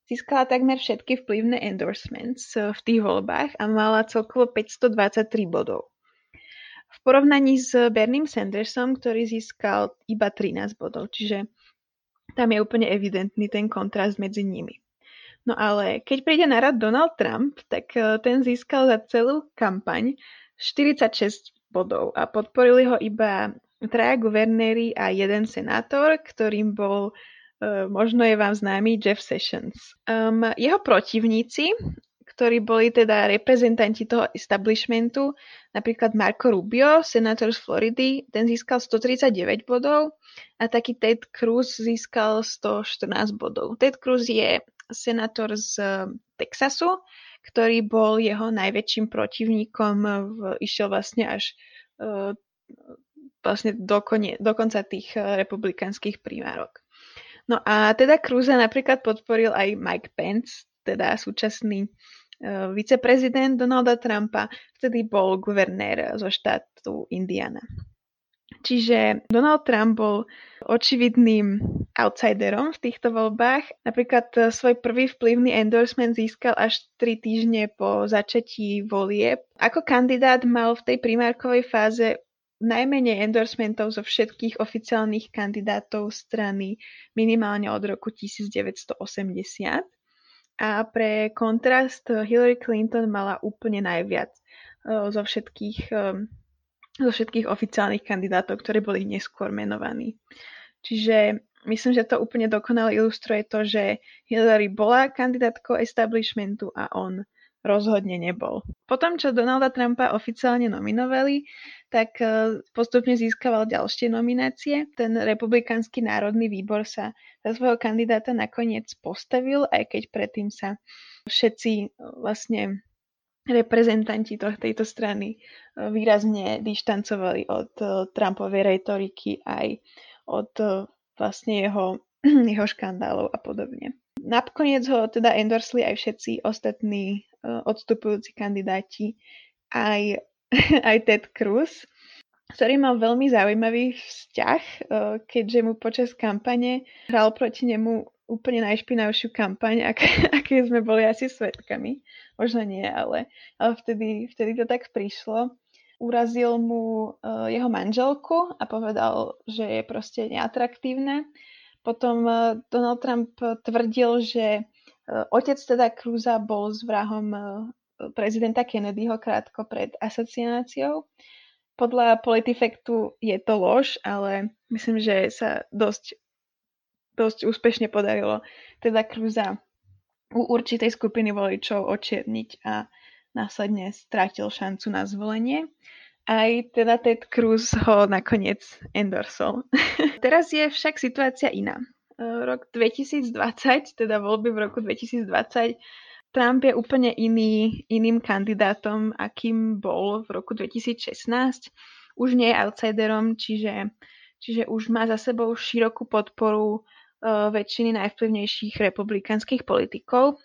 získala takmer všetky vplyvné endorsements eh, v tých voľbách a mala celkovo 523 bodov. V porovnaní s Bernim Sandersom, ktorý získal iba 13 bodov, čiže tam je úplne evidentný ten kontrast medzi nimi. No ale keď príde na rad Donald Trump, tak eh, ten získal za celú kampaň 46 bodov a podporili ho iba traja guvernéri a jeden senátor, ktorým bol uh, možno je vám známy Jeff Sessions. Um, jeho protivníci, ktorí boli teda reprezentanti toho establishmentu, napríklad Marco Rubio, senátor z Floridy, ten získal 139 bodov a taký Ted Cruz získal 114 bodov. Ted Cruz je senátor z Texasu, ktorý bol jeho najväčším protivníkom, v, išiel vlastne až uh, vlastne do, konie, do konca tých eh, republikánskych primárok. No a teda Cruza napríklad podporil aj Mike Pence, teda súčasný uh, viceprezident Donalda Trumpa, vtedy bol guvernér zo štátu Indiana. Čiže Donald Trump bol očividným outsiderom v týchto voľbách. Napríklad eh, svoj prvý vplyvný endorsement získal až 3 týždne po začatí volieb. Ako kandidát mal v tej primárkovej fáze najmenej endorsementov zo všetkých oficiálnych kandidátov strany minimálne od roku 1980. A pre kontrast Hillary Clinton mala úplne najviac eh, zo všetkých, eh, zo všetkých oficiálnych kandidátov, ktorí boli neskôr menovaní. Čiže myslím, že to úplne dokonale ilustruje to, že Hillary bola kandidátkou establishmentu a on rozhodne nebol. Potom, čo Donalda Trumpa oficiálne nominovali, tak e, postupne získaval ďalšie nominácie. Ten republikánsky národný výbor sa za svojho kandidáta nakoniec postavil, aj keď predtým sa všetci e, vlastne reprezentanti tejto strany e, výrazne dištancovali od Trumpovej retoriky aj od vlastne jeho, jeho škandálov a podobne. Nakoniec ho teda endorsli aj všetci ostatní uh, odstupujúci kandidáti, aj, aj Ted Cruz, ktorý mal veľmi zaujímavý vzťah, uh, keďže mu počas kampane hral proti nemu úplne najšpinavšiu kampaň, ak, aké sme boli asi svetkami. Možno nie, ale, ale vtedy, vtedy to tak prišlo urazil mu uh, jeho manželku a povedal, že je proste neatraktívne. Potom uh, Donald Trump tvrdil, že uh, otec teda Cruza bol s vrahom uh, prezidenta Kennedyho krátko pred asociáciou. Podľa Politifactu je to lož, ale myslím, že sa dosť, dosť úspešne podarilo teda Cruza u určitej skupiny voličov očierniť a následne strátil šancu na zvolenie. Aj teda Ted Cruz ho nakoniec endorsol. Teraz je však situácia iná. E, rok 2020, teda voľby v roku 2020, Trump je úplne iný, iným kandidátom, akým bol v roku 2016. Už nie je outsiderom, čiže, čiže už má za sebou širokú podporu uh, väčšiny najvplyvnejších republikánskych politikov.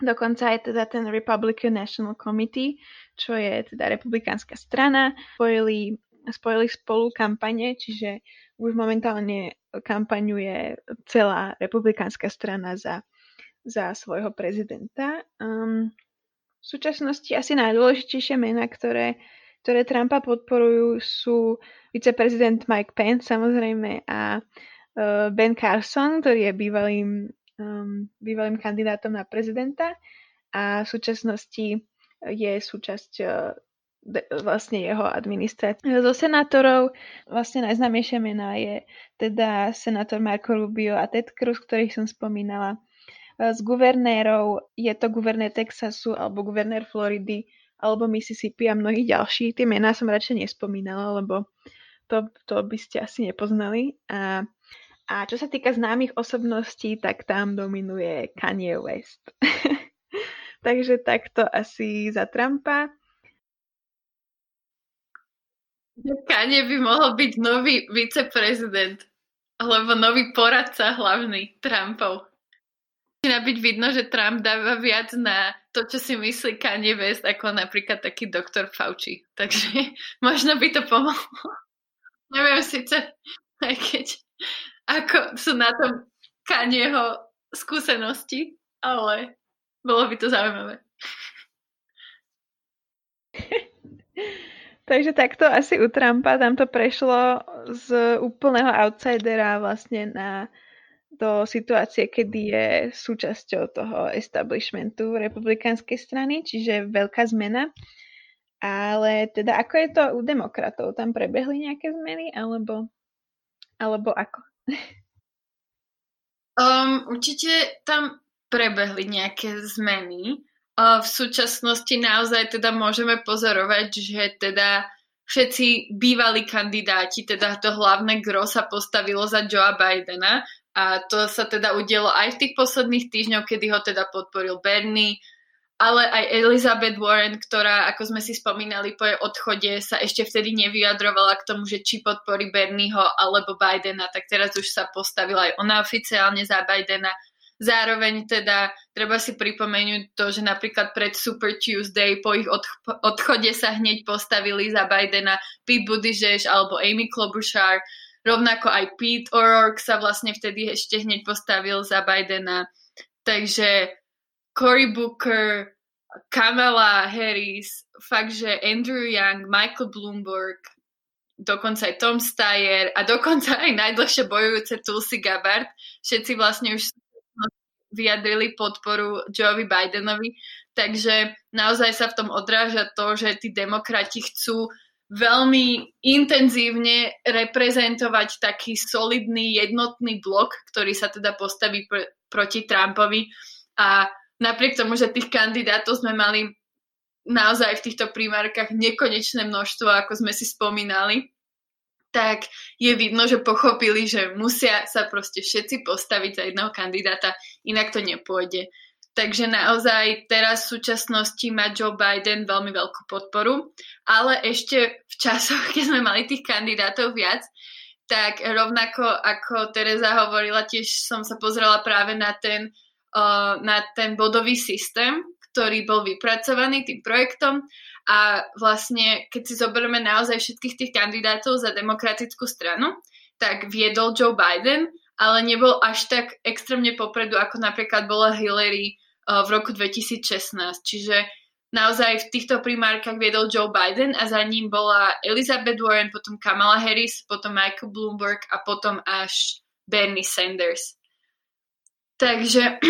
Dokonca aj teda ten Republican National Committee, čo je teda republikánska strana, spojili, spojili spolu kampane, čiže už momentálne kampaňuje celá republikánska strana za, za svojho prezidenta. Um, v súčasnosti asi najdôležitejšie mená, ktoré, ktoré Trumpa podporujú, sú viceprezident Mike Pence samozrejme a uh, Ben Carson, ktorý je bývalým um, bývalým kandidátom na prezidenta a v súčasnosti je súčasť uh, de, vlastne jeho administrácie. Zo senátorov vlastne najznámejšia mená je teda senátor Marco Rubio a Ted Cruz, ktorých som spomínala. Z guvernérov je to guvernér Texasu alebo guvernér Floridy alebo Mississippi a mnohí ďalší. Tie mená som radšej nespomínala, lebo to, to by ste asi nepoznali. A a čo sa týka známych osobností, tak tam dominuje Kanye West. Takže takto asi za Trumpa. Kanye by mohol byť nový viceprezident, alebo nový poradca hlavný Trumpov. Začína byť vidno, že Trump dáva viac na to, čo si myslí Kanye West, ako napríklad taký doktor Fauci. Takže možno by to pomohlo. Neviem síce, aj keď ako sú na tom Kanyeho skúsenosti, ale bolo by to zaujímavé. Takže takto asi u Trumpa tam to prešlo z úplného outsidera vlastne na do situácie, kedy je súčasťou toho establishmentu republikánskej strany, čiže veľká zmena. Ale teda ako je to u demokratov? Tam prebehli nejaké zmeny alebo, alebo ako? Um, určite tam prebehli nejaké zmeny. Uh, v súčasnosti naozaj teda môžeme pozorovať, že teda všetci bývalí kandidáti, teda to hlavné gro sa postavilo za Joea Bidena a to sa teda udielo aj v tých posledných týždňoch, kedy ho teda podporil Bernie, ale aj Elizabeth Warren, ktorá, ako sme si spomínali po jej odchode, sa ešte vtedy nevyjadrovala k tomu, že či podporí Bernieho alebo Bidena, tak teraz už sa postavila aj ona oficiálne za Bidena. Zároveň teda treba si pripomenúť to, že napríklad pred Super Tuesday po ich odchode sa hneď postavili za Bidena Pete Buttigieg alebo Amy Klobuchar, rovnako aj Pete O'Rourke sa vlastne vtedy ešte hneď postavil za Bidena. Takže Cory Booker, Kamala Harris, fakt, že Andrew Young, Michael Bloomberg, dokonca aj Tom Steyer a dokonca aj najdlhšie bojujúce Tulsi Gabbard, všetci vlastne už vyjadrili podporu Joeovi Bidenovi, takže naozaj sa v tom odráža to, že tí demokrati chcú veľmi intenzívne reprezentovať taký solidný jednotný blok, ktorý sa teda postaví pr- proti Trumpovi. A napriek tomu, že tých kandidátov sme mali naozaj v týchto primárkach nekonečné množstvo, ako sme si spomínali, tak je vidno, že pochopili, že musia sa proste všetci postaviť za jedného kandidáta, inak to nepôjde. Takže naozaj teraz v súčasnosti má Joe Biden veľmi veľkú podporu, ale ešte v časoch, keď sme mali tých kandidátov viac, tak rovnako ako Teresa hovorila, tiež som sa pozrela práve na ten, na ten bodový systém, ktorý bol vypracovaný tým projektom a vlastne, keď si zoberieme naozaj všetkých tých kandidátov za demokratickú stranu, tak viedol Joe Biden, ale nebol až tak extrémne popredu, ako napríklad bola Hillary v roku 2016. Čiže naozaj v týchto primárkach viedol Joe Biden a za ním bola Elizabeth Warren, potom Kamala Harris, potom Michael Bloomberg a potom až Bernie Sanders. Takže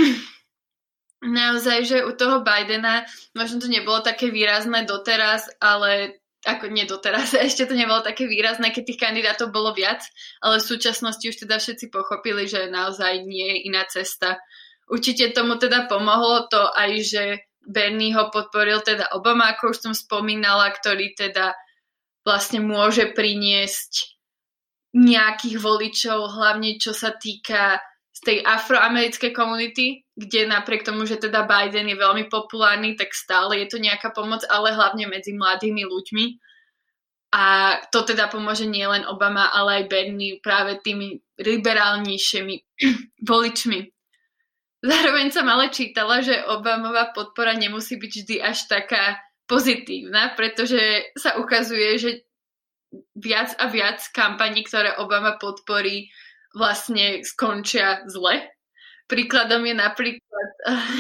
naozaj, že u toho Bidena možno to nebolo také výrazné doteraz, ale ako nie doteraz, ešte to nebolo také výrazné, keď tých kandidátov bolo viac, ale v súčasnosti už teda všetci pochopili, že naozaj nie je iná cesta. Určite tomu teda pomohlo to aj, že Bernie ho podporil teda Obama, ako už som spomínala, ktorý teda vlastne môže priniesť nejakých voličov, hlavne čo sa týka z tej afroamerickej komunity, kde napriek tomu, že teda Biden je veľmi populárny, tak stále je to nejaká pomoc, ale hlavne medzi mladými ľuďmi. A to teda pomôže nielen Obama, ale aj Bernie práve tými liberálnejšími voličmi. Zároveň som ale čítala, že Obamová podpora nemusí byť vždy až taká pozitívna, pretože sa ukazuje, že viac a viac kampaní, ktoré Obama podporí, vlastne skončia zle. Príkladom je napríklad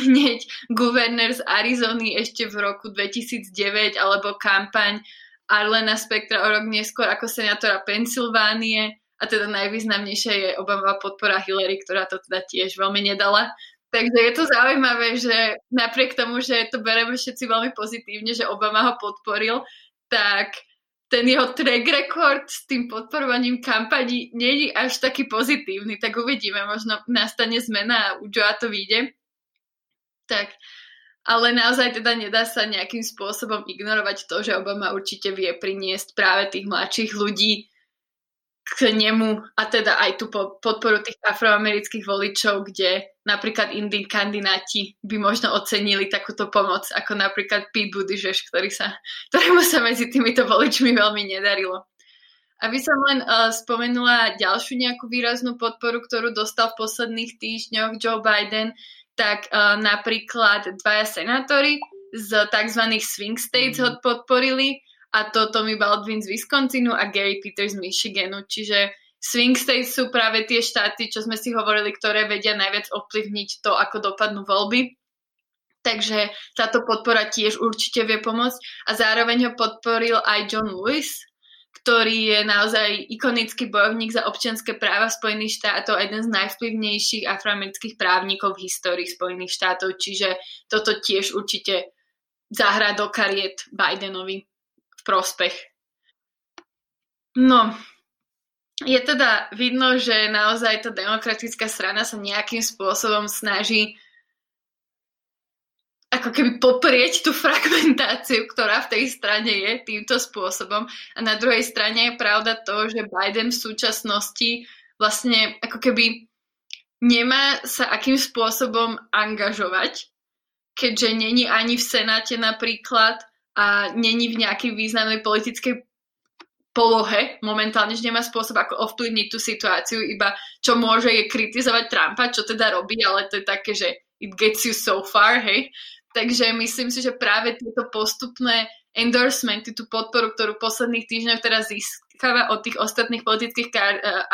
hneď guvernér z Arizony ešte v roku 2009 alebo kampaň Arlena Spectra o rok neskôr ako senátora Pensylvánie a teda najvýznamnejšia je Obamová podpora Hillary, ktorá to teda tiež veľmi nedala. Takže je to zaujímavé, že napriek tomu, že to bereme všetci veľmi pozitívne, že Obama ho podporil, tak ten jeho track record s tým podporovaním kampaní není až taký pozitívny, tak uvidíme, možno nastane zmena a u Joa to vyjde. Tak, ale naozaj teda nedá sa nejakým spôsobom ignorovať to, že Obama určite vie priniesť práve tých mladších ľudí k nemu a teda aj tú podporu tých afroamerických voličov, kde napríklad indí kandidáti by možno ocenili takúto pomoc, ako napríklad Pete Buttigieg, ktorý sa, ktorému sa medzi týmito voličmi veľmi nedarilo. Aby som len uh, spomenula ďalšiu nejakú výraznú podporu, ktorú dostal v posledných týždňoch Joe Biden, tak uh, napríklad dvaja senátori z tzv. swing states ho podporili, a to Tommy Baldwin z Wisconsinu a Gary Peters z Michiganu. Čiže swing states sú práve tie štáty, čo sme si hovorili, ktoré vedia najviac ovplyvniť to, ako dopadnú voľby. Takže táto podpora tiež určite vie pomôcť. A zároveň ho podporil aj John Lewis, ktorý je naozaj ikonický bojovník za občianské práva Spojených štátov a jeden z najvplyvnejších afroamerických právnikov v histórii Spojených štátov. Čiže toto tiež určite zahrá do kariet Bidenovi v prospech. No, je teda vidno, že naozaj tá demokratická strana sa nejakým spôsobom snaží ako keby poprieť tú fragmentáciu, ktorá v tej strane je týmto spôsobom. A na druhej strane je pravda to, že Biden v súčasnosti vlastne ako keby nemá sa akým spôsobom angažovať, keďže není ani v Senáte napríklad a není v nejakej významnej politickej polohe momentálne, že nemá spôsob, ako ovplyvniť tú situáciu, iba čo môže je kritizovať Trumpa, čo teda robí, ale to je také, že it gets you so far, hej. Takže myslím si, že práve tieto postupné endorsementy, tú podporu, ktorú posledných týždňoch teraz získava od tých ostatných politických e,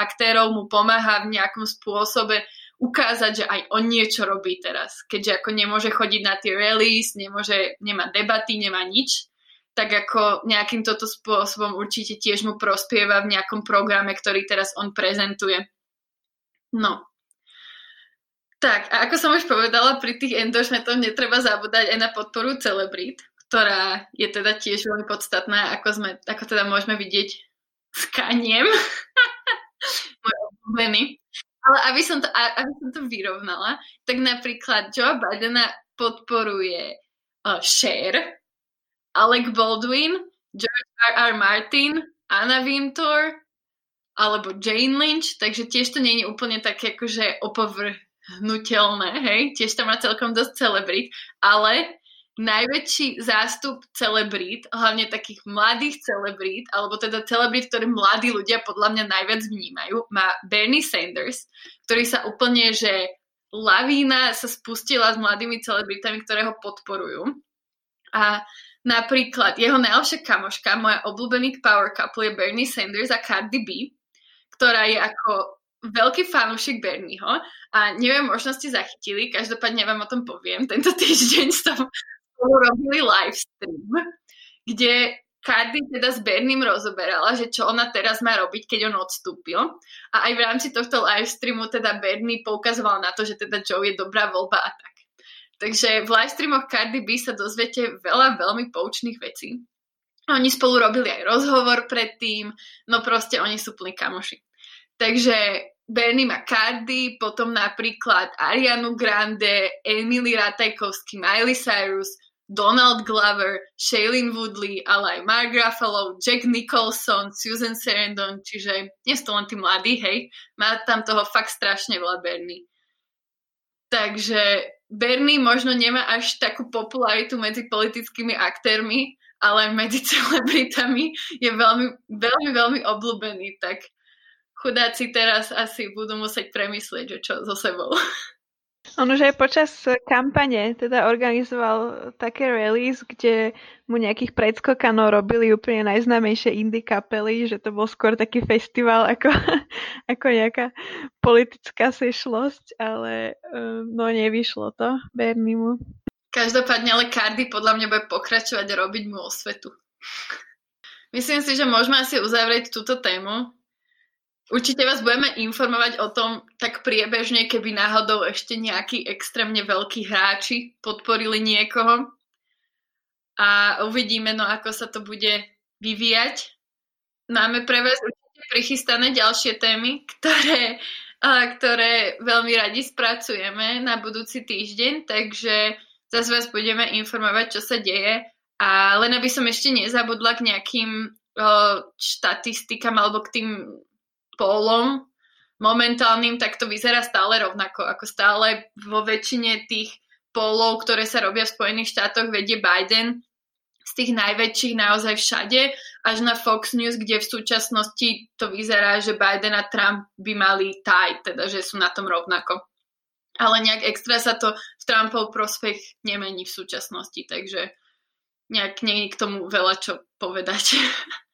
aktérov, mu pomáha v nejakom spôsobe ukázať, že aj on niečo robí teraz. Keďže ako nemôže chodiť na tie rallies, nemôže, nemá debaty, nemá nič, tak ako nejakým toto spôsobom určite tiež mu prospieva v nejakom programe, ktorý teraz on prezentuje. No. Tak, a ako som už povedala, pri tých endorsementoch netreba zabúdať aj na podporu celebrít, ktorá je teda tiež veľmi podstatná, ako, sme, ako teda môžeme vidieť s Kaniem. Môj. Ale aby som, to, aby som to vyrovnala, tak napríklad Joe Bidena podporuje uh, Cher, Alec Baldwin, George R. R. Martin, Anna Wintour alebo Jane Lynch, takže tiež to nie je úplne také akože opovrhnutelné, hej, tiež tam má celkom dosť celebrit, ale najväčší zástup celebrít, hlavne takých mladých celebrít, alebo teda celebrít, ktoré mladí ľudia podľa mňa najviac vnímajú, má Bernie Sanders, ktorý sa úplne, že lavína sa spustila s mladými celebritami, ktoré ho podporujú. A napríklad jeho najlepšia kamoška, moja obľúbený power couple je Bernie Sanders a Cardi B, ktorá je ako veľký fanúšik Bernieho a neviem, možno ste zachytili, každopádne vám o tom poviem. Tento týždeň som robili live stream, kde Cardi teda s Berným rozoberala, že čo ona teraz má robiť, keď on odstúpil. A aj v rámci tohto live streamu teda Bernie poukazoval na to, že teda Joe je dobrá voľba a tak. Takže v live streamoch Cardi B sa dozviete veľa veľmi poučných vecí. Oni spolu robili aj rozhovor predtým, no proste oni sú plní kamoši. Takže Bernie má Cardi, potom napríklad Arianu Grande, Emily Ratajkovsky, Miley Cyrus, Donald Glover, Shailene Woodley, ale aj Mark Ruffalo, Jack Nicholson, Susan Sarandon, čiže nie sú to len tí mladí, hej, má tam toho fakt strašne veľa Bernie. Takže Bernie možno nemá až takú popularitu medzi politickými aktérmi, ale medzi celebritami je veľmi, veľmi, veľmi obľúbený, tak chudáci teraz asi budú musieť premyslieť, že čo so sebou. On už aj počas kampane teda organizoval také rallies, kde mu nejakých predskokanov robili úplne najznámejšie indie kapely, že to bol skôr taký festival ako, ako nejaká politická sešlosť, ale um, no nevyšlo to Bernimu. Každopádne ale Cardi podľa mňa bude pokračovať a robiť mu osvetu. Myslím si, že môžeme asi uzavrieť túto tému. Určite vás budeme informovať o tom tak priebežne, keby náhodou ešte nejakí extrémne veľkí hráči podporili niekoho. A uvidíme, no ako sa to bude vyvíjať. Máme pre vás určite prichystané ďalšie témy, ktoré, ktoré veľmi radi spracujeme na budúci týždeň, takže zase vás budeme informovať, čo sa deje. A len aby som ešte nezabudla k nejakým štatistikám alebo k tým pólom momentálnym, tak to vyzerá stále rovnako. Ako stále vo väčšine tých pólov, ktoré sa robia v Spojených štátoch, vedie Biden z tých najväčších naozaj všade, až na Fox News, kde v súčasnosti to vyzerá, že Biden a Trump by mali taj, teda že sú na tom rovnako. Ale nejak extra sa to v Trumpov prospech nemení v súčasnosti, takže nejak nie je k tomu veľa čo povedať.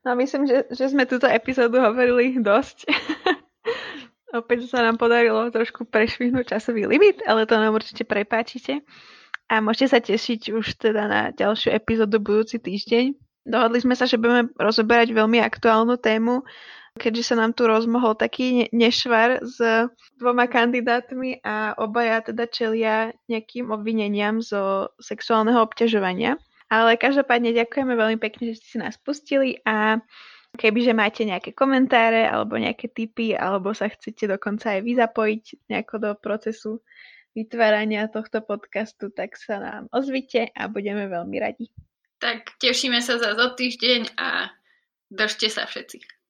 No myslím, že, že sme túto epizódu hovorili dosť. Opäť sa nám podarilo trošku prešvihnúť časový limit, ale to nám určite prepáčite. A môžete sa tešiť už teda na ďalšiu epizódu budúci týždeň. Dohodli sme sa, že budeme rozoberať veľmi aktuálnu tému, keďže sa nám tu rozmohol taký nešvar s dvoma kandidátmi a obaja teda čelia nejakým obvineniam zo sexuálneho obťažovania. Ale každopádne ďakujeme veľmi pekne, že ste si nás pustili a kebyže máte nejaké komentáre alebo nejaké tipy alebo sa chcete dokonca aj vy zapojiť nejako do procesu vytvárania tohto podcastu, tak sa nám ozvite a budeme veľmi radi. Tak tešíme sa za týždeň a držte sa všetci.